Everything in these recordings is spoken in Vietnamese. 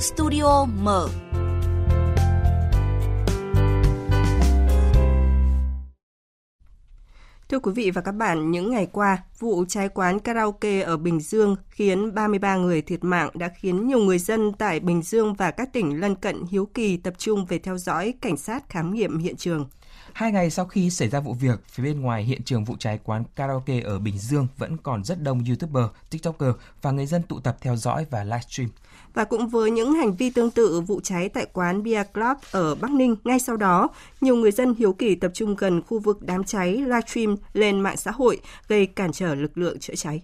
Studio mở Thưa quý vị và các bạn, những ngày qua, vụ cháy quán karaoke ở Bình Dương khiến 33 người thiệt mạng đã khiến nhiều người dân tại Bình Dương và các tỉnh lân cận hiếu kỳ tập trung về theo dõi cảnh sát khám nghiệm hiện trường. Hai ngày sau khi xảy ra vụ việc, phía bên ngoài hiện trường vụ cháy quán karaoke ở Bình Dương vẫn còn rất đông YouTuber, TikToker và người dân tụ tập theo dõi và livestream. Và cũng với những hành vi tương tự vụ cháy tại quán Beer Club ở Bắc Ninh, ngay sau đó, nhiều người dân hiếu kỳ tập trung gần khu vực đám cháy livestream lên mạng xã hội, gây cản trở lực lượng chữa cháy.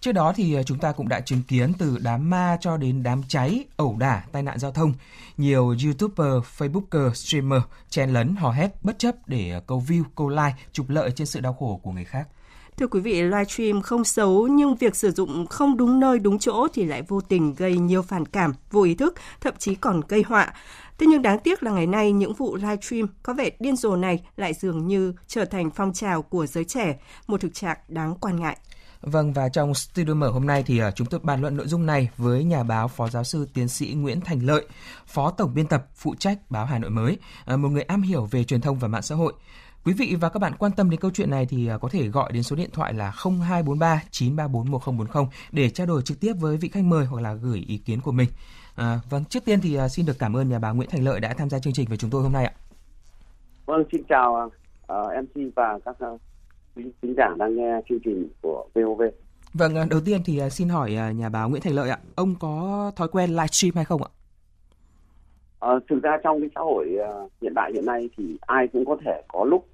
Trước đó thì à, chúng ta cũng đã chứng kiến từ đám ma cho đến đám cháy, ẩu đả, tai nạn giao thông. Nhiều YouTuber, Facebooker, streamer chen lấn hò hét bất chấp để à, câu view, câu like, trục lợi trên sự đau khổ của người khác. Thưa quý vị, livestream không xấu nhưng việc sử dụng không đúng nơi đúng chỗ thì lại vô tình gây nhiều phản cảm, vô ý thức, thậm chí còn gây họa. Thế nhưng đáng tiếc là ngày nay những vụ livestream có vẻ điên rồ này lại dường như trở thành phong trào của giới trẻ, một thực trạng đáng quan ngại. Vâng và trong studio mở hôm nay thì à, chúng tôi bàn luận nội dung này với nhà báo Phó giáo sư tiến sĩ Nguyễn Thành Lợi, Phó tổng biên tập phụ trách báo Hà Nội mới, à, một người am hiểu về truyền thông và mạng xã hội. Quý vị và các bạn quan tâm đến câu chuyện này thì ờ, có thể gọi đến số điện thoại là 0243 934 1040 để trao đổi trực tiếp với vị khách mời hoặc là gửi ý kiến của mình. À, vâng, trước tiên thì xin được cảm ơn nhà báo Nguyễn Thành Lợi đã tham gia chương trình với chúng tôi hôm nay ạ. Vâng, xin chào uh, MC và các uh, khán giả đang nghe chương trình của VOV. Vâng, à, đầu tiên thì à, xin hỏi à, nhà báo Nguyễn Thành Lợi ạ, ông có thói quen livestream hay không ạ? À, thực ra trong cái xã hội hiện đại hiện nay thì ai cũng có thể có lúc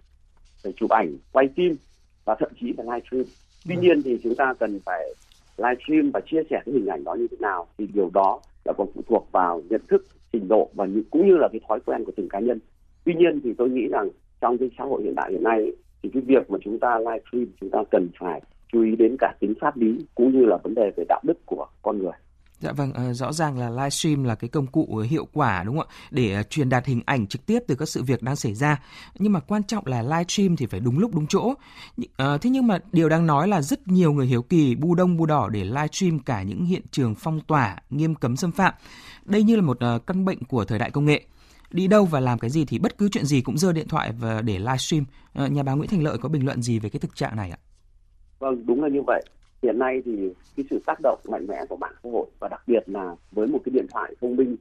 phải chụp ảnh, quay phim và thậm chí là livestream. Tuy vâng. nhiên thì chúng ta cần phải livestream và chia sẻ cái hình ảnh đó như thế nào thì điều đó là còn phụ thuộc vào nhận thức, trình độ và cũng như là cái thói quen của từng cá nhân. Tuy nhiên thì tôi nghĩ rằng trong cái xã hội hiện đại hiện nay thì cái việc mà chúng ta livestream chúng ta cần phải chú ý đến cả tính pháp lý cũng như là vấn đề về đạo đức của con người. Dạ vâng, ờ, rõ ràng là livestream là cái công cụ hiệu quả đúng không ạ? Để ờ, truyền đạt hình ảnh trực tiếp từ các sự việc đang xảy ra. Nhưng mà quan trọng là livestream thì phải đúng lúc đúng chỗ. Ờ, thế nhưng mà điều đang nói là rất nhiều người hiếu kỳ bu đông bu đỏ để livestream cả những hiện trường phong tỏa, nghiêm cấm xâm phạm. Đây như là một căn bệnh của thời đại công nghệ đi đâu và làm cái gì thì bất cứ chuyện gì cũng giơ điện thoại và để livestream. À, nhà báo Nguyễn Thành Lợi có bình luận gì về cái thực trạng này ạ? Vâng, đúng là như vậy. Hiện nay thì cái sự tác động mạnh mẽ của mạng xã hội và đặc biệt là với một cái điện thoại thông minh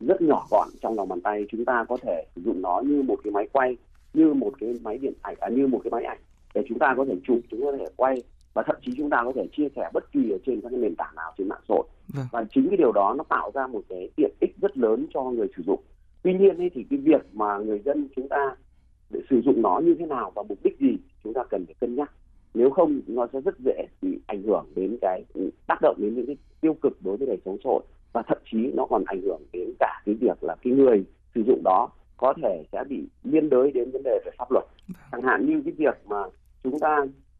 rất nhỏ gọn trong lòng bàn tay chúng ta có thể sử dụng nó như một cái máy quay như một cái máy điện ảnh à, như một cái máy ảnh để chúng ta có thể chụp chúng ta có thể quay và thậm chí chúng ta có thể chia sẻ bất kỳ ở trên các nền tảng nào trên mạng xã hội. Vâng. và chính cái điều đó nó tạo ra một cái tiện ích rất lớn cho người sử dụng. Tuy nhiên ấy, thì cái việc mà người dân chúng ta để sử dụng nó như thế nào và mục đích gì chúng ta cần phải cân nhắc nếu không nó sẽ rất dễ bị ảnh hưởng đến cái ừ, tác động đến những cái tiêu cực đối với đời sống xã hội. Và thậm chí nó còn ảnh hưởng đến cả cái việc là cái người sử dụng đó có thể sẽ bị liên đới đến vấn đề về pháp luật. Chẳng hạn như cái việc mà chúng ta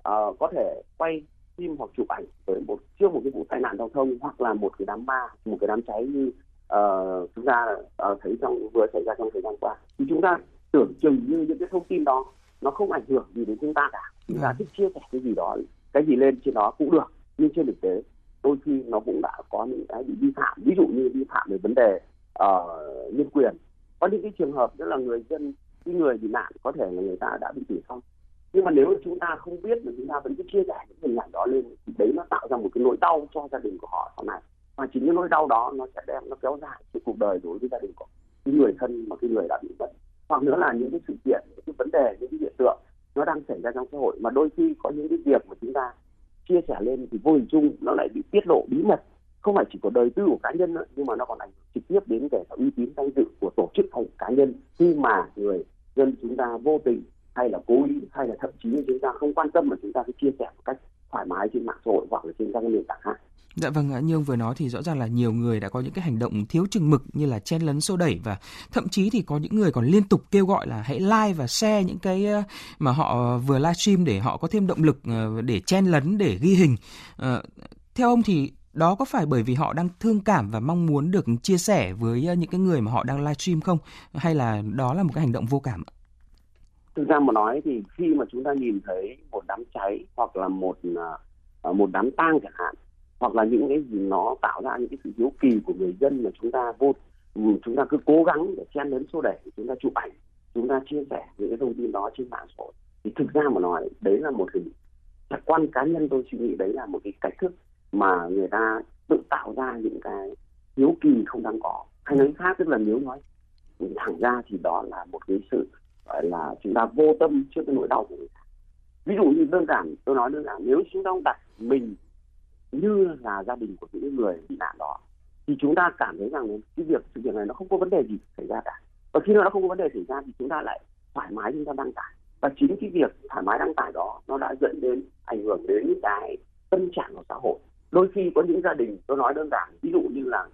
uh, có thể quay phim hoặc chụp ảnh với một trước một cái vụ tai nạn giao thông hoặc là một cái đám ma một cái đám cháy như uh, chúng ta uh, thấy trong vừa xảy ra trong thời gian qua. Thì chúng ta tưởng chừng như những cái thông tin đó nó không ảnh hưởng gì đến chúng ta cả chúng ta thích chia sẻ cái gì đó cái gì lên trên đó cũng được nhưng trên thực tế đôi khi nó cũng đã có những cái bị vi phạm. Ví dụ như vi phạm về vấn đề uh, nhân quyền. Có những cái trường hợp đó là người dân cái người bị nạn có thể là người ta đã bị tử vong. Nhưng mà nếu chúng ta không biết mà chúng ta vẫn cứ chia sẻ những hình ảnh đó lên thì đấy nó tạo ra một cái nỗi đau cho gia đình của họ sau này. Và chính cái nỗi đau đó nó sẽ đem nó kéo dài cái cuộc đời đối với gia đình của cái người thân mà cái người đã bị mất hoặc nữa là những cái sự kiện những cái vấn đề những cái hiện tượng nó đang xảy ra trong xã hội. Mà đôi khi có những cái việc mà chúng ta chia sẻ lên thì vô hình chung nó lại bị tiết lộ bí mật. Không phải chỉ có đời tư của cá nhân nữa, nhưng mà nó còn ảnh hưởng trực tiếp đến kể cả uy tín danh dự của tổ chức hay cá nhân. Khi mà người dân chúng ta vô tình hay là cố ý hay là thậm chí chúng ta không quan tâm mà chúng ta cứ chia sẻ một cách thoải mái trên mạng xã hội hoặc là trên các nền tảng khác. Dạ vâng, như ông vừa nói thì rõ ràng là nhiều người đã có những cái hành động thiếu chừng mực như là chen lấn xô đẩy và thậm chí thì có những người còn liên tục kêu gọi là hãy like và share những cái mà họ vừa livestream để họ có thêm động lực ờ, để chen lấn để ghi hình. Ờ, theo ông thì đó có phải bởi vì họ đang thương cảm và mong muốn được chia sẻ với những cái người mà họ đang livestream không hay là đó là một cái hành động vô cảm? Thực ra mà nói thì khi mà chúng ta nhìn thấy một đám cháy hoặc là một ờ, một đám tang chẳng hạn hoặc là những cái gì nó tạo ra những cái sự hiếu kỳ của người dân mà chúng ta vô ừ, chúng ta cứ cố gắng để chen lấn số đẩy chúng ta chụp ảnh, chúng ta chia sẻ những cái thông tin đó trên mạng xã hội. Thì thực ra mà nói, đấy là một hình thật quan cá nhân tôi suy nghĩ đấy là một cái cách thức mà người ta tự tạo ra những cái hiếu kỳ không đáng có. Hay nói khác, tức là nếu nói thẳng ra thì đó là một cái sự, gọi là, chúng ta vô tâm trước cái nỗi đau của người ta. Ví dụ như đơn giản, tôi nói đơn giản, nếu chúng ta đặt mình như là gia đình của những người bị nạn đó, thì chúng ta cảm thấy rằng cái việc sự việc này nó không có vấn đề gì xảy ra cả. Và khi nó không có vấn đề xảy ra thì chúng ta lại thoải mái chúng ta đăng tải. Và chính cái việc thoải mái đăng tải đó nó đã dẫn đến, ảnh hưởng đến cái tâm trạng của xã hội. Đôi khi có những gia đình, tôi nói đơn giản, ví dụ như là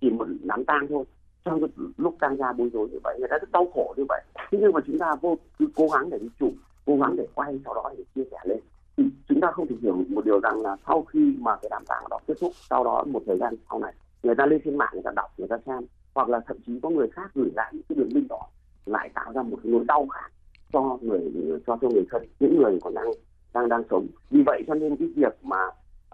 chỉ một đám tang thôi, trong cái lúc tang gia bối rối như vậy, người ta rất đau khổ như vậy. Thế nhưng mà chúng ta vô, cứ cố gắng để đi chụp, cố gắng để quay sau đó để chia sẻ lên thì chúng ta không thể hiểu một điều rằng là sau khi mà cái đàm phán đó kết thúc sau đó một thời gian sau này người ta lên trên mạng người ta đọc người ta xem hoặc là thậm chí có người khác gửi lại những cái đường link đó lại tạo ra một nỗi đau khác cho người cho cho người thân những người còn đang đang đang sống. Vì vậy cho nên cái việc mà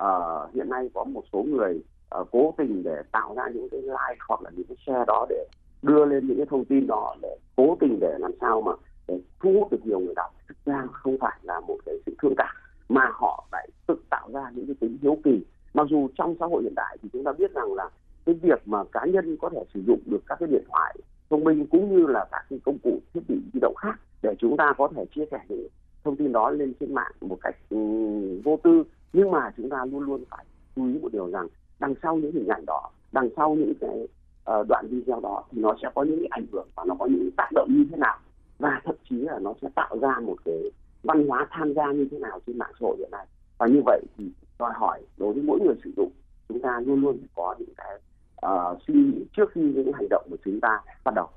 uh, hiện nay có một số người uh, cố tình để tạo ra những cái like hoặc là những cái share đó để đưa lên những cái thông tin đó để cố tình để làm sao mà để thu hút được nhiều người đọc. Thực ra không phải là một cái sự thương cảm mà họ lại tự tạo ra những cái tính hiếu kỳ. Mặc dù trong xã hội hiện đại thì chúng ta biết rằng là cái việc mà cá nhân có thể sử dụng được các cái điện thoại thông minh cũng như là các cái công cụ thiết bị di động khác để chúng ta có thể chia sẻ những thông tin đó lên trên mạng một cách um, vô tư. Nhưng mà chúng ta luôn luôn phải chú ý một điều rằng đằng sau những hình ảnh đó đằng sau những cái uh, đoạn video đó thì nó sẽ có những cái ảnh hưởng và nó có những tác động như thế nào. Và thậm chí là nó sẽ tạo ra một cái văn hóa tham gia như thế nào trên mạng xã hội hiện nay và như vậy thì đòi hỏi đối với mỗi người sử dụng chúng ta luôn luôn phải có những cái uh, suy nghĩ trước khi những hành động của chúng ta bắt đầu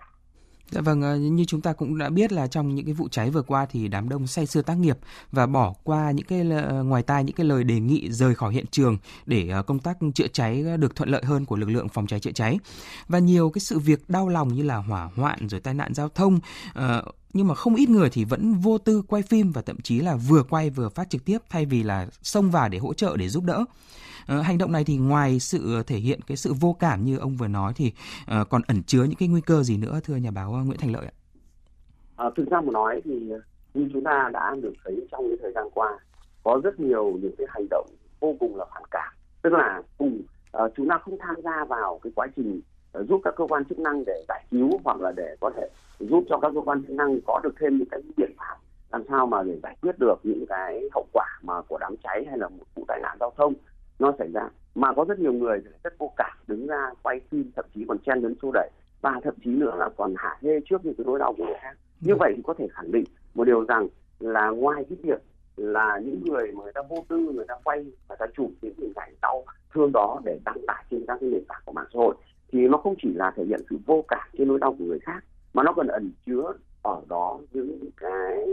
Dạ vâng, ờ, như chúng ta cũng đã biết là trong những cái vụ cháy vừa qua thì đám đông say sưa tác nghiệp và bỏ qua những cái ờ, ngoài tai những cái lời đề nghị rời khỏi hiện trường để công tác chữa cháy được thuận lợi hơn của lực lượng phòng cháy chữa cháy. Và nhiều cái sự việc đau lòng như là hỏa hoạn rồi tai nạn giao thông nhưng mà không ít người thì vẫn vô tư quay phim và thậm chí là vừa quay vừa phát trực tiếp thay vì là xông vào để hỗ trợ để giúp đỡ. Ờ, hành động này thì ngoài sự thể hiện cái sự vô cảm như ông vừa nói thì ờ, còn ẩn chứa những cái nguy cơ gì nữa thưa nhà báo Nguyễn Thành Lợi ạ? À, thực ra mà nói thì ờ, như chúng ta đã được thấy trong những thời gian qua có rất nhiều những cái hành động vô cùng là phản cảm tức là cùng uh, chúng ta không tham gia vào cái quá trình uh, giúp các cơ quan chức năng để giải cứu hoặc là để có thể giúp cho các cơ quan chức năng có được thêm những cái biện pháp làm sao mà để giải quyết được những cái hậu quả mà của đám cháy hay là một vụ tai nạn giao thông nó xảy ra. Mà có rất nhiều người rất vô cảm đứng ra quay phim thậm chí còn chen lấn xô đẩy và thậm chí nữa là còn hạ hê trước những cái nỗi đau của người khác. Như vậy thì có thể khẳng định một điều rằng là ngoài cái việc là những người mà người ta vô tư người ta quay và ta chụp những hình ảnh đau thương đó để đăng tải trên các cái nền tảng của mạng xã hội thì nó không chỉ là thể hiện sự vô cảm trên nỗi đau của người khác mà nó còn ẩn chứa ở đó những cái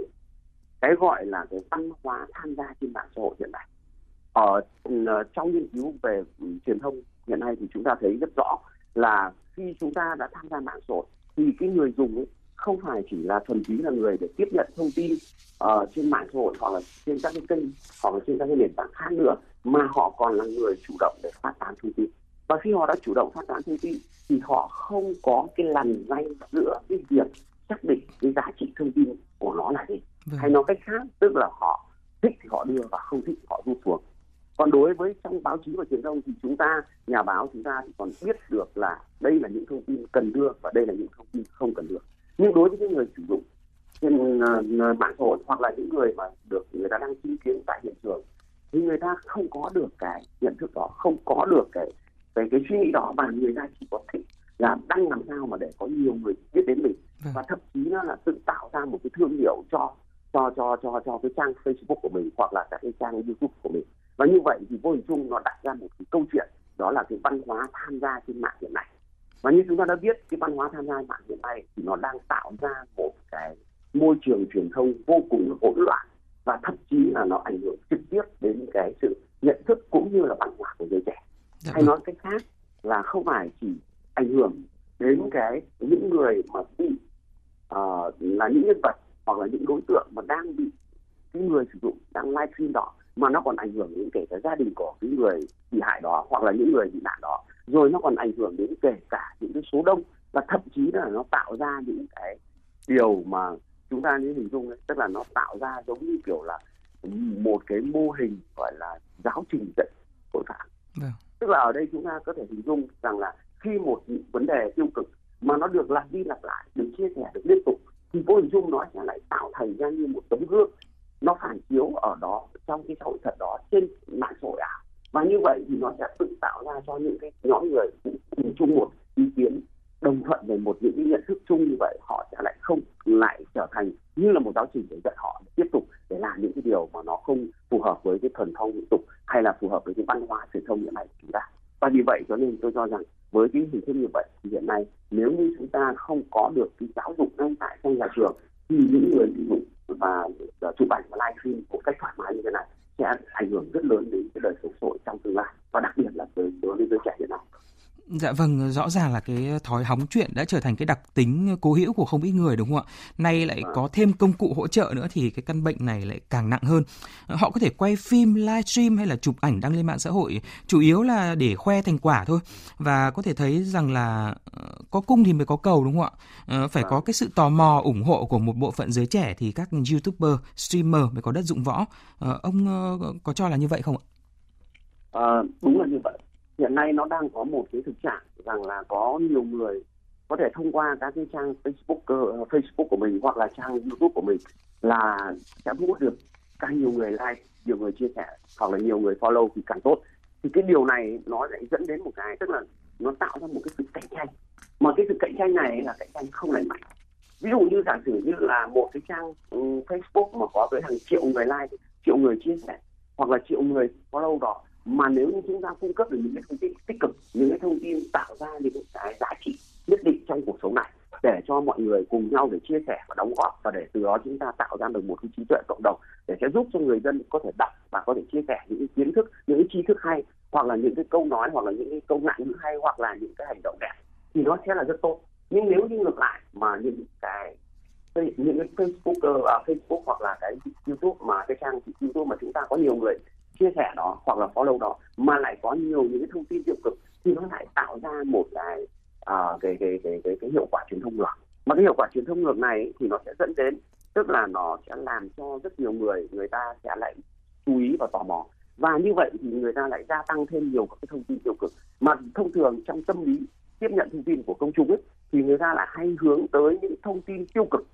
cái gọi là cái văn hóa tham gia trên mạng xã hội hiện nay. Ờ, ở ờ, trong nghiên cứu về truyền thông hiện nay thì chúng ta thấy rất rõ là khi chúng ta đã tham gia mạng xã hội thì cái người dùng ấy không phải chỉ là thuần túy là người để tiếp nhận thông tin uh, trên mạng xã hội hoặc là trên các cái kênh hoặc là trên các cái nền tảng khác nữa mà họ còn là người chủ động để phát tán thông tin và khi họ đã chủ động phát tán thông tin thì họ không có cái lằn danh giữa cái việc xác định cái giá trị thông tin của nó là gì. Vâng. hay nói cách khác tức là họ thích thì họ đưa và không thích thì họ rút xuống còn đối với trong báo chí và truyền thông thì chúng ta nhà báo chúng ta thì còn biết được là đây là những thông tin cần đưa và đây là những thông tin không cần đưa. Nhưng đối với những người sử dụng trên uh, mạng xã hội hoặc là những người mà được người ta đang chứng kiến tại hiện trường thì người ta không có được cái nhận thức đó không có được cái cái cái suy nghĩ đó và người ta chỉ có thích là đăng làm sao mà để có nhiều người biết đến mình. Vâng. và thậm chí nó là tự tạo ra một cái thương hiệu cho cho cho cho cho cái trang Facebook của mình hoặc là các cái trang YouTube của mình. Và như vậy thì vô hình chung nó đặt ra một cái câu chuyện đó là cái văn hóa tham gia trên mạng hiện nay. Và như chúng ta đã biết cái văn hóa tham gia mạng hiện nay thì nó đang tạo ra một cái môi trường truyền thông vô cùng hỗn loạn và thậm chí là nó ảnh hưởng trực tiếp đến cái sự nhận thức cũng như là văn hóa của giới trẻ dạ hay nói cách khác là không phải chỉ ảnh hưởng đến cái những người mà bị uh, là những nhân vật hoặc là những đối tượng mà đang bị cái người sử dụng đang livestream đó mà nó còn ảnh hưởng đến kể cả gia đình của những người bị hại đó hoặc là những người bị nạn đó rồi nó còn ảnh hưởng đến kể cả những cái số đông và thậm chí là nó tạo ra những cái điều mà chúng ta nên hình dung ấy, tức là nó tạo ra giống như kiểu là một cái mô hình gọi là giáo trình dạy tội phạm. Vâng tức là ở đây chúng ta có thể hình dung rằng là khi một vấn đề tiêu cực mà nó được lặp đi lặp lại, được chia sẻ, được liên tục, thì vô hình dung nó sẽ lại tạo thành ra như một tấm gương. Nó phản chiếu ở đó, trong cái xã hội thật đó, trên mạng xã hội ảo và như vậy thì nó sẽ tự tạo ra cho những cái nhóm người cùng chung một ý kiến, đồng thuận về một những cái nhận thức chung như vậy, họ sẽ lại không lại trở thành như là một giáo trình để dạy họ tiếp tục để làm những cái điều mà nó không phù hợp với cái thuần phong mỹ tục hay là phù hợp với cái văn hóa truyền thông hiện nay và vì vậy cho nên tôi cho rằng với cái hình thức như vậy thì hiện nay nếu như chúng ta không có được cái giáo dục ngay tại trong nhà trường thì những Dạ vâng, rõ ràng là cái thói hóng chuyện đã trở thành cái đặc tính cố hữu của không ít người đúng không ạ? Nay lại có thêm công cụ hỗ trợ nữa thì cái căn bệnh này lại càng nặng hơn. Họ có thể quay phim, livestream hay là chụp ảnh đăng lên mạng xã hội chủ yếu là để khoe thành quả thôi. Và có thể thấy rằng là ờ, có cung thì mới có cầu đúng không ạ? Ờ, phải có cái sự tò mò ủng hộ của một bộ phận giới trẻ thì các youtuber, streamer mới có đất dụng võ. Ờ, ông có cho là như vậy không ạ? À, đúng là như vậy hiện nay nó đang có một cái thực trạng rằng là có nhiều người có thể thông qua các cái trang Facebook uh, Facebook của mình hoặc là trang YouTube của mình là sẽ thu hút được càng nhiều người like, nhiều người chia sẻ hoặc là nhiều người follow thì càng tốt. Thì cái điều này nó lại dẫn đến một cái tức là nó tạo ra một cái sự cạnh tranh. Mà cái sự cạnh tranh này là cạnh tranh không lành mạnh. Ví dụ như giả sử như là một cái trang um, Facebook mà có tới hàng triệu người like, triệu người chia sẻ hoặc là triệu người follow đó mà nếu như chúng ta cung cấp được những cái thông tin tích cực những cái thông tin tạo ra những cái giá trị nhất định trong cuộc sống này để cho mọi người cùng nhau để chia sẻ và đóng góp và để từ đó chúng ta tạo ra được một cái trí tuệ cộng đồng để sẽ giúp cho người dân có thể đọc và có thể chia sẻ những cái kiến thức những cái tri thức hay hoặc là những cái câu nói hoặc là những cái câu ngạn ngữ hay hoặc là những cái hành động đẹp thì nó sẽ là rất tốt nhưng nếu như ngược lại mà những cái những cái Facebook, uh, Facebook hoặc là cái YouTube mà cái trang YouTube mà chúng ta có nhiều người chia sẻ đó hoặc là follow đó mà lại có nhiều những cái thông tin tiêu cực thì nó lại tạo ra một cái uh, cái, cái, cái cái cái hiệu quả truyền thông ngược. Mà cái hiệu quả truyền thông ngược này thì nó sẽ dẫn đến tức là nó sẽ làm cho rất nhiều người người ta sẽ lại chú ý và tò mò. Và như vậy thì người ta lại gia tăng thêm nhiều các cái thông tin tiêu cực. Mà thông thường trong tâm lý tiếp nhận thông tin của công chúng ấy thì người ta lại hay hướng tới những thông tin tiêu cực.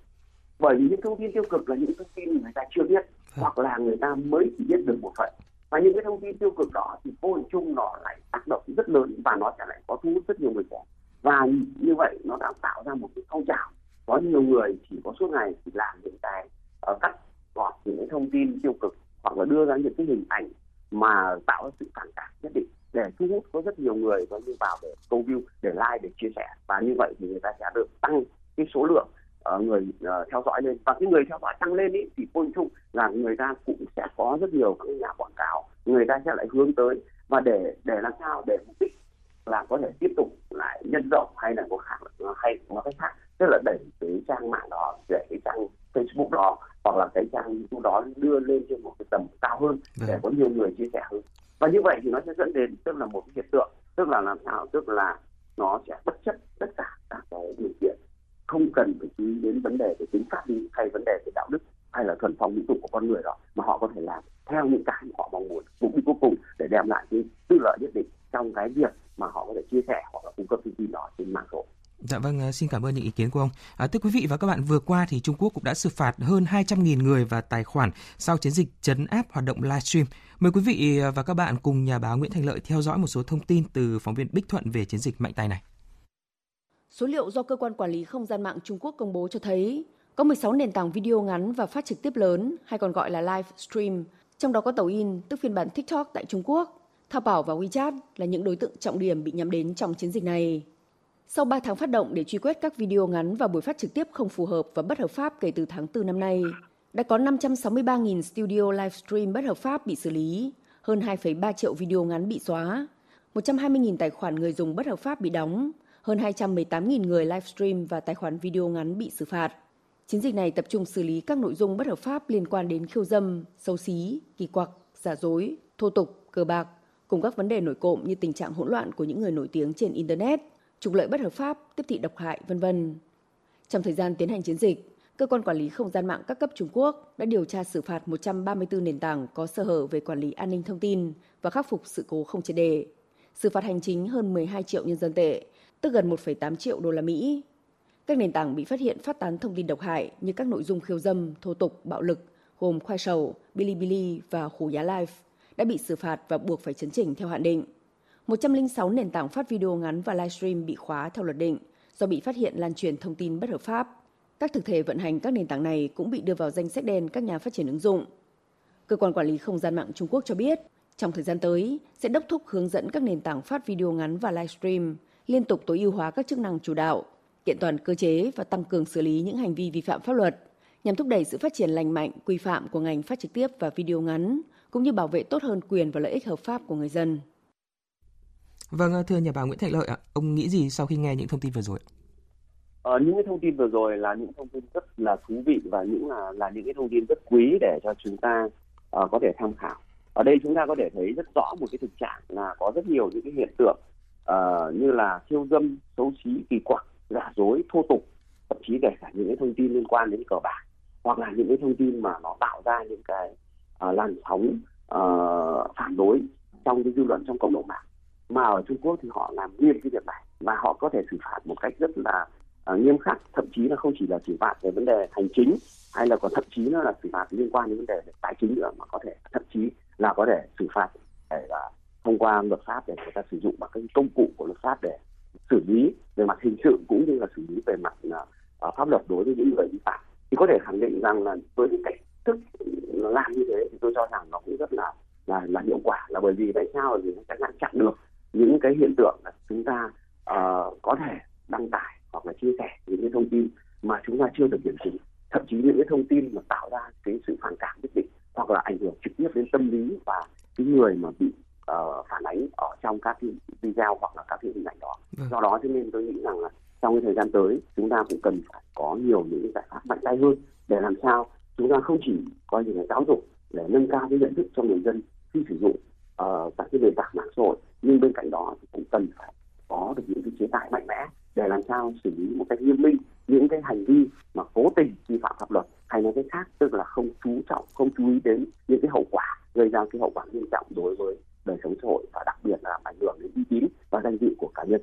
Bởi vì những thông tin tiêu cực là những thông tin người ta chưa biết hoặc là người ta mới chỉ biết được một phần và những cái thông tin tiêu cực đó thì vô hình chung nó lại tác động rất lớn và nó sẽ lại có thu hút rất nhiều người trẻ và như vậy nó đã tạo ra một cái phong trào. Có nhiều người chỉ có suốt ngày chỉ làm những cái uh, cắt gọt những cái thông tin tiêu cực hoặc là đưa ra những cái hình ảnh mà tạo ra sự phản cảm nhất định để thu hút có rất nhiều người có như vào để câu view để like để chia sẻ. Và như vậy thì người ta sẽ được tăng cái số lượng uh, người uh, theo dõi lên. Và cái người theo dõi tăng lên ý, thì vô chung là người ta cũng sẽ có rất nhiều các nhà quảng cáo người ta sẽ lại hướng tới và để để làm sao để mục đích là có thể tiếp tục lại nhân rộng hay là có khác hay có cái khác. Tức là đẩy cái trang mạng đó để cái trang Facebook đó hoặc là cái trang YouTube đó đưa lên trên một cái tầm cao hơn để vâng. có nhiều người chia sẻ hơn. Và như vậy thì nó sẽ dẫn đến tức là một cái hiện tượng tức là làm sao tức là nó sẽ bất chấp tất cả các cái điều kiện không cần phải chú ý đến vấn đề về tính pháp lý hay vấn đề về đạo đức hay là thuần phong mỹ tục của con người đó mà họ có thể làm theo những cái họ mong muốn mục đích cuối cùng để đem lại cái tư lợi nhất định trong cái việc mà họ có thể chia sẻ hoặc là cung cấp thông tin đó trên mạng xã hội Dạ vâng, à, xin cảm ơn những ý kiến của ông. À, thưa quý vị và các bạn, vừa qua thì Trung Quốc cũng đã xử phạt hơn 200.000 người và tài khoản sau chiến dịch chấn áp hoạt động livestream. Mời quý vị và các bạn cùng nhà báo Nguyễn Thành Lợi theo dõi một số thông tin từ phóng viên Bích Thuận về chiến dịch mạnh tay này. Số liệu do cơ quan quản lý không gian mạng Trung Quốc công bố cho thấy có 16 nền tảng video ngắn và phát trực tiếp lớn hay còn gọi là live stream, trong đó có Tmall tức phiên bản TikTok tại Trung Quốc. Taobao và WeChat là những đối tượng trọng điểm bị nhắm đến trong chiến dịch này. Sau 3 tháng phát động để truy quét các video ngắn và buổi phát trực tiếp không phù hợp và bất hợp pháp kể từ tháng 4 năm nay, đã có 563.000 studio livestream bất hợp pháp bị xử lý, hơn 2,3 triệu video ngắn bị xóa, 120.000 tài khoản người dùng bất hợp pháp bị đóng, hơn 218.000 người livestream và tài khoản video ngắn bị xử phạt. Chiến dịch này tập trung xử lý các nội dung bất hợp pháp liên quan đến khiêu dâm, xấu xí, kỳ quặc, giả dối, thô tục, cờ bạc, cùng các vấn đề nổi cộm như tình trạng hỗn loạn của những người nổi tiếng trên Internet, trục lợi bất hợp pháp, tiếp thị độc hại, vân vân. Trong thời gian tiến hành chiến dịch, Cơ quan Quản lý Không gian mạng các cấp Trung Quốc đã điều tra xử phạt 134 nền tảng có sơ hở về quản lý an ninh thông tin và khắc phục sự cố không triệt đề. Xử phạt hành chính hơn 12 triệu nhân dân tệ, tức gần 1,8 triệu đô la Mỹ. Các nền tảng bị phát hiện phát tán thông tin độc hại như các nội dung khiêu dâm, thô tục, bạo lực, gồm Khoai Sầu, Bilibili và Khủ Giá Live, đã bị xử phạt và buộc phải chấn chỉnh theo hạn định. 106 nền tảng phát video ngắn và livestream bị khóa theo luật định do bị phát hiện lan truyền thông tin bất hợp pháp. Các thực thể vận hành các nền tảng này cũng bị đưa vào danh sách đen các nhà phát triển ứng dụng. Cơ quan quản lý không gian mạng Trung Quốc cho biết, trong thời gian tới sẽ đốc thúc hướng dẫn các nền tảng phát video ngắn và livestream liên tục tối ưu hóa các chức năng chủ đạo, kiện toàn cơ chế và tăng cường xử lý những hành vi vi phạm pháp luật nhằm thúc đẩy sự phát triển lành mạnh, quy phạm của ngành phát trực tiếp và video ngắn, cũng như bảo vệ tốt hơn quyền và lợi ích hợp pháp của người dân. Vâng, thưa nhà báo Nguyễn Thành Lợi ạ, ông nghĩ gì sau khi nghe những thông tin vừa rồi? Ờ, những cái thông tin vừa rồi là những thông tin rất là thú vị và những là là những cái thông tin rất quý để cho chúng ta uh, có thể tham khảo. Ở đây chúng ta có thể thấy rất rõ một cái thực trạng là có rất nhiều những cái hiện tượng uh, như là khiêu dâm, xấu xí, kỳ quặc, giả dối, thô tục, thậm chí kể cả những cái thông tin liên quan đến cờ bạc hoặc là những cái thông tin mà nó tạo ra những cái uh, làn sóng uh, phản đối trong cái dư luận trong cộng đồng mạng. Mà ở Trung Quốc thì họ làm nghiêm cái việc này và họ có thể xử phạt một cách rất là uh, nghiêm khắc thậm chí là không chỉ là xử phạt về vấn đề hành chính hay là còn thậm chí nó là xử phạt liên quan đến vấn đề về tài chính nữa mà có thể thậm chí là có thể xử phạt để là thông qua luật pháp để người ta sử dụng bằng cái công cụ của luật pháp để xử lý về mặt hình sự cũng như là xử lý về mặt uh, pháp luật đối với những người vi phạm. Thì có thể khẳng định rằng là với cái cách thức làm như thế thì tôi cho rằng nó cũng rất là là là hiệu quả. Là bởi vì tại sao? Thì nó sẽ ngăn chặn được những cái hiện tượng là chúng ta uh, có thể đăng tải hoặc là chia sẻ những cái thông tin mà chúng ta chưa được kiểm chứng. Thậm chí những cái thông tin mà tạo ra cái sự phản cảm nhất định hoặc là ảnh hưởng trực tiếp đến tâm lý và cái người mà bị uh, phản ánh ở trong các cái video hoặc vâng. do đó cho nên tôi nghĩ rằng là trong cái thời gian tới chúng ta cũng cần phải có nhiều những giải pháp mạnh tay hơn để làm sao chúng ta không chỉ coi như là giáo dục để nâng cao cái nhận thức cho người dân khi sử dụng uh, các cái nền tảng mạng xã hội nhưng bên cạnh đó thì cũng cần phải có được những cái chế tài mạnh mẽ để làm sao xử lý một cách nghiêm minh những cái hành vi mà cố tình vi phạm pháp luật hay nói cái khác tức là không chú trọng không chú ý đến những cái hậu quả gây ra cái hậu quả nghiêm trọng đối với đời sống xã hội và đặc biệt là ảnh hưởng đến uy tín và danh dự của cá nhân.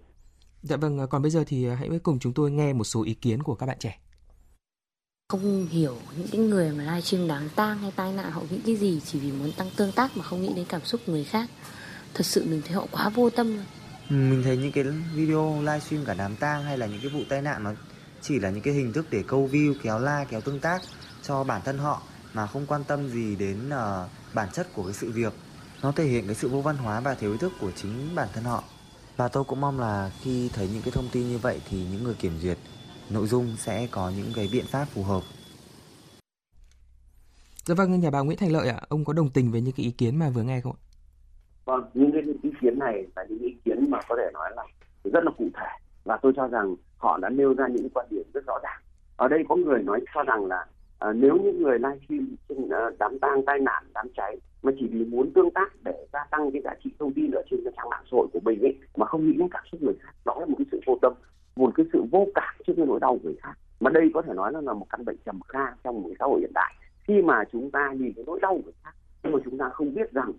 Dạ vâng, còn bây giờ thì hãy cùng chúng tôi nghe một số ý kiến của các bạn trẻ. Không hiểu những cái người mà livestream đáng tang hay tai nạn họ nghĩ cái gì chỉ vì muốn tăng tương tác mà không nghĩ đến cảm xúc người khác. Thật sự mình thấy họ quá vô tâm rồi. Ừ, mình thấy những cái video livestream cả đám tang hay là những cái vụ tai nạn nó chỉ là những cái hình thức để câu view, kéo like, kéo tương tác cho bản thân họ mà không quan tâm gì đến uh, bản chất của cái sự việc. Nó thể hiện cái sự vô văn hóa và thiếu ý thức của chính bản thân họ. Và tôi cũng mong là khi thấy những cái thông tin như vậy thì những người kiểm duyệt nội dung sẽ có những cái biện pháp phù hợp. Dạ vâng, nhà báo Nguyễn Thành Lợi ạ, à, ông có đồng tình với những cái ý kiến mà vừa nghe không ạ? Vâng, những cái ý kiến này là những ý kiến mà có thể nói là rất là cụ thể và tôi cho rằng họ đã nêu ra những quan điểm rất rõ ràng. Ở đây có người nói cho rằng là à, nếu những người livestream trên ờ, đám tang tai nạn đám cháy mà chỉ vì muốn tương tác để gia tăng cái giá trị thông tin ở trên cái trang mạng xã hội của mình ấy mà không nghĩ đến cảm xúc người khác đó là một cái sự vô tâm một cái sự vô cảm trước cái nỗi đau của người khác. Mà đây có thể nói là, là một căn bệnh trầm kha trong một xã hội hiện đại. Khi mà chúng ta nhìn cái nỗi đau của người khác nhưng mà chúng ta không biết rằng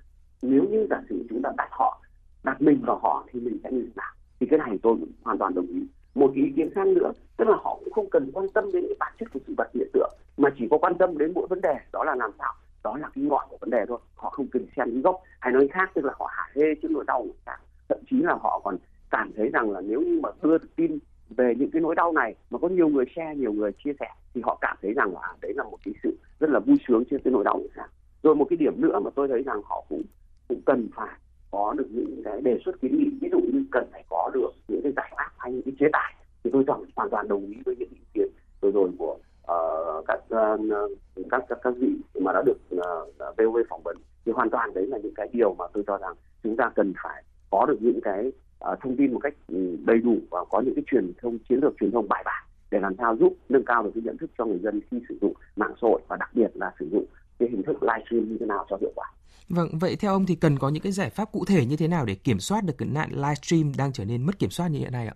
nếu như giả sử chúng ta đặt họ đặt mình vào họ thì mình sẽ như thế nào? Thì cái này tôi hoàn toàn đồng ý. Một ý kiến khác nữa tức là họ cũng không cần quan tâm đến cái bản chất của sự vật hiện tượng mà chỉ có quan tâm đến mỗi vấn đề, đó là làm sao? Đó là cái ngọn của vấn đề thôi. Họ không cần xem cái gốc. Hay nói khác, tức là họ hả hê trước nỗi đau của người khác thậm chí là họ còn cảm thấy rằng là nếu như mà đưa tin về những cái nỗi đau này mà có nhiều người share, nhiều người chia sẻ, thì họ cảm thấy rằng là đấy là một cái sự rất là vui sướng trên cái nỗi đau của người khác rồi một cái điểm nữa mà tôi thấy rằng họ cũng cũng cần phải có được những cái đề xuất kiến nghị. Ví dụ như cần phải có được những cái giải pháp hay những cái chế tài. Thì tôi hoàn toàn đồng ý với những ý kiến vừa rồi của uh, các, uh, các các các vị mà đã được uh, VOV phỏng vấn thì hoàn toàn đấy là những cái điều mà tôi cho rằng chúng ta cần phải có được những cái uh, thông tin một cách ừ, đầy đủ và có những cái truyền thông chiến lược truyền thông bài bản để làm sao giúp nâng cao được cái nhận thức cho người dân khi sử dụng mạng xã hội và đặc biệt là sử dụng cái hình thức livestream như thế nào cho hiệu quả. Vâng, vậy theo ông thì cần có những cái giải pháp cụ thể như thế nào để kiểm soát được cái nạn livestream đang trở nên mất kiểm soát như hiện nay ạ?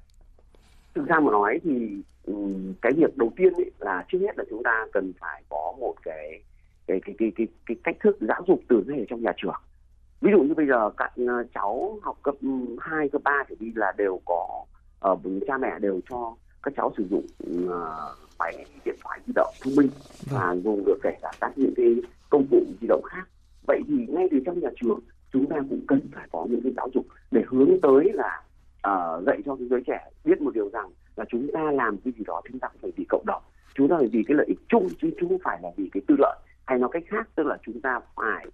Thực ra mà nói thì cái việc đầu tiên ấy là trước hết là chúng ta cần phải có một cái cái cái cái cái, cái cách thức giáo dục từ ngay trong nhà trường. Ví dụ như bây giờ các ờ, cháu học cấp 2, cấp 3 thì đi là đều có ở uh, cha mẹ đều cho các cháu sử dụng uh, máy điện thoại di động thông minh vâng. và dùng được kể cả các những cái công cụ di động khác vậy thì ngay từ trong nhà trường chúng ta cũng cần phải có những cái giáo dục để hướng tới là uh, dạy cho giới trẻ biết một điều rằng là chúng ta làm cái gì đó chúng ta phải vì cộng đồng. Chúng ta phải vì cái lợi ích chung chứ không phải là vì cái tư lợi. Hay nói cách khác tức là chúng ta phải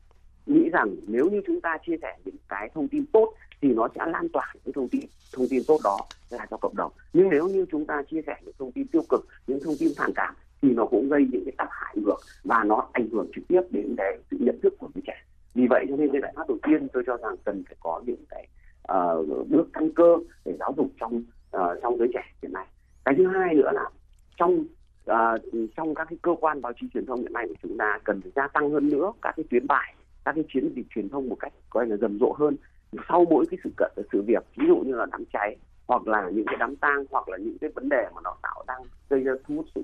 nghĩ rằng nếu như chúng ta chia sẻ những cái thông tin tốt thì nó sẽ lan tỏa những thông tin thông tin tốt đó ra cho cộng đồng. Nhưng nếu như chúng ta chia sẻ những thông tin tiêu cực những thông tin phản cảm thì nó cũng gây những cái tác hại ngược và nó ảnh hưởng trực tiếp đến cái sự nhận thức của đứa trẻ. Vì vậy cho nên cái giải pháp đầu tiên tôi cho rằng cần phải có những cái uh, bước căn cơ để giáo dục trong uh, trong giới trẻ hiện nay. Cái thứ hai nữa là trong uh, trong các cái cơ quan báo chí truyền thông hiện nay của chúng ta cần phải gia tăng hơn nữa các cái tuyến bài các cái chiến dịch truyền thông một cách coi là rầm rộ hơn sau mỗi cái sự cận sự việc ví dụ như là đám cháy hoặc là những cái đám tang hoặc là những cái vấn đề mà nó tạo đang gây ra thu hút sự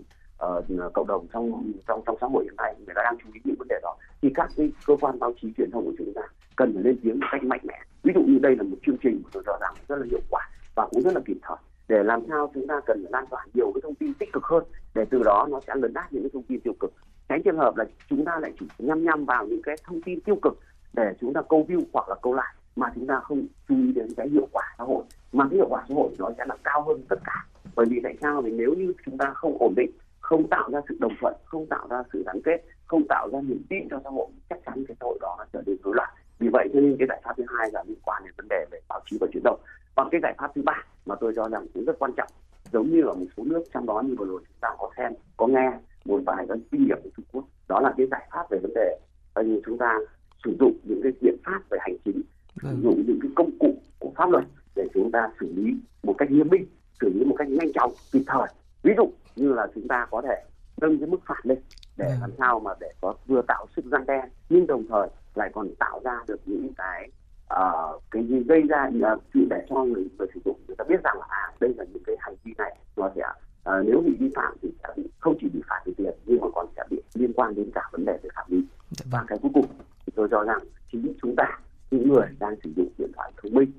uh, cộng đồng trong trong trong xã hội hiện nay người ta đang chú ý những vấn đề đó thì các cái cơ quan báo chí truyền thông của chúng ta cần phải lên tiếng một cách mạnh mẽ. Ví dụ như đây là một chương trình mà tôi cho rằng rất là hiệu quả và cũng rất là kịp thời. Để làm sao chúng ta cần lan tỏa nhiều cái thông tin tích cực hơn, để từ đó nó sẽ lấn át những cái thông tin tiêu cực. Tránh trường hợp là chúng ta lại chỉ nhăm nhăm vào những cái thông tin tiêu cực để chúng ta câu view hoặc là câu lại mà chúng ta không chú ý đến cái hiệu quả xã hội. Mà cái hiệu quả xã hội nó sẽ là cao hơn tất cả. Bởi vì tại sao? Vì nếu như chúng ta không ổn định, không tạo ra sự đồng thuận, không tạo ra sự gắn kết, không tạo ra niềm tin cho xã hội, chắc chắn cái xã hội đó nó trở nên rối loạn. Vì vậy cho nên cái giải pháp thứ hai là liên quan đến vấn đề về báo chí và truyền thông còn cái giải pháp thứ ba mà tôi cho rằng cũng rất quan trọng giống như ở một số nước trong đó như vừa rồi chúng ta có xem có nghe một vài cái kinh nghiệm của Trung Quốc đó là cái giải pháp về vấn đề như chúng ta sử dụng những cái biện pháp về hành chính sử vâng. dụng những cái công cụ của pháp luật để chúng ta xử lý một cách nghiêm minh xử lý một cách nhanh chóng kịp thời ví dụ như là chúng ta có thể nâng cái mức phạt lên để vâng. làm sao mà để có vừa tạo sức gian đe nhưng đồng thời lại còn tạo ra được những cái uh, cái gì gây ra uh, để cho người người sử dụng người ta biết rằng là à đây là những cái hành vi này nó sẽ uh, nếu bị vi phạm thì sẽ bị, không chỉ bị phạt về tiền nhưng mà còn sẽ bị liên quan đến cả vấn đề về pháp lý dạ và vâng. cái cuối cùng thì tôi cho rằng chính chúng ta những người đang sử dụng điện thoại thông minh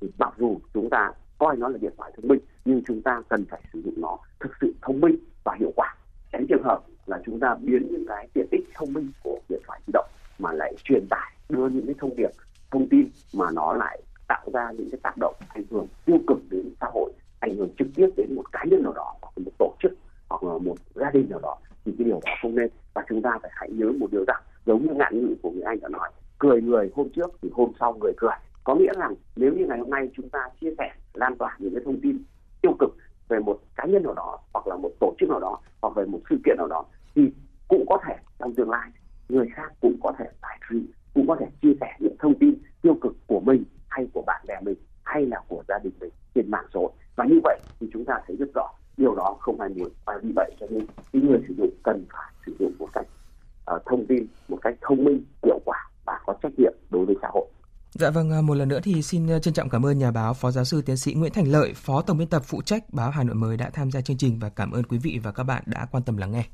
thì mặc dù chúng ta coi nó là điện thoại thông minh nhưng chúng ta cần phải sử dụng nó thực sự thông minh và hiệu quả tránh trường hợp là chúng ta biến những cái tiện ích thông minh của điện thoại di động mà lại truyền tải đưa những cái thông điệp thông tin mà nó lại tạo ra những cái tác động ảnh hưởng tiêu cực đến xã hội, ảnh hưởng trực tiếp đến một cá nhân nào đó hoặc một tổ chức hoặc là một gia đình nào đó thì cái điều đó không nên. Và chúng ta phải hãy nhớ một điều rằng, giống như ngạn ngữ của người anh đã nói, cười người hôm trước thì hôm sau người cười. Có nghĩa rằng nếu như ngày hôm nay chúng ta chia sẻ, lan tỏa những cái thông tin tiêu cực về một cá nhân nào đó hoặc là một tổ chức nào đó hoặc về một sự kiện nào đó thì cũng có thể trong tương lai người khác cũng có thể tải livestream cũng có thể chia sẻ những thông tin tiêu cực của mình hay của bạn bè mình hay là của gia đình mình trên mạng xã hội. Và như vậy thì chúng ta thấy rất rõ điều đó không ai muốn. Và vì vậy cho nên những người sử dụng cần phải sử dụng một cách uh, thông tin một cách thông minh hiệu quả và có trách nhiệm đối với xã hội. Dạ vâng, à, một lần nữa thì xin ờ, trân trọng cảm ơn nhà báo Phó Giáo sư Tiến sĩ Nguyễn Thành Lợi, Phó Tổng biên tập phụ trách báo Hà Nội mới đã tham gia chương trình và cảm ơn quý vị và các bạn đã quan tâm lắng nghe.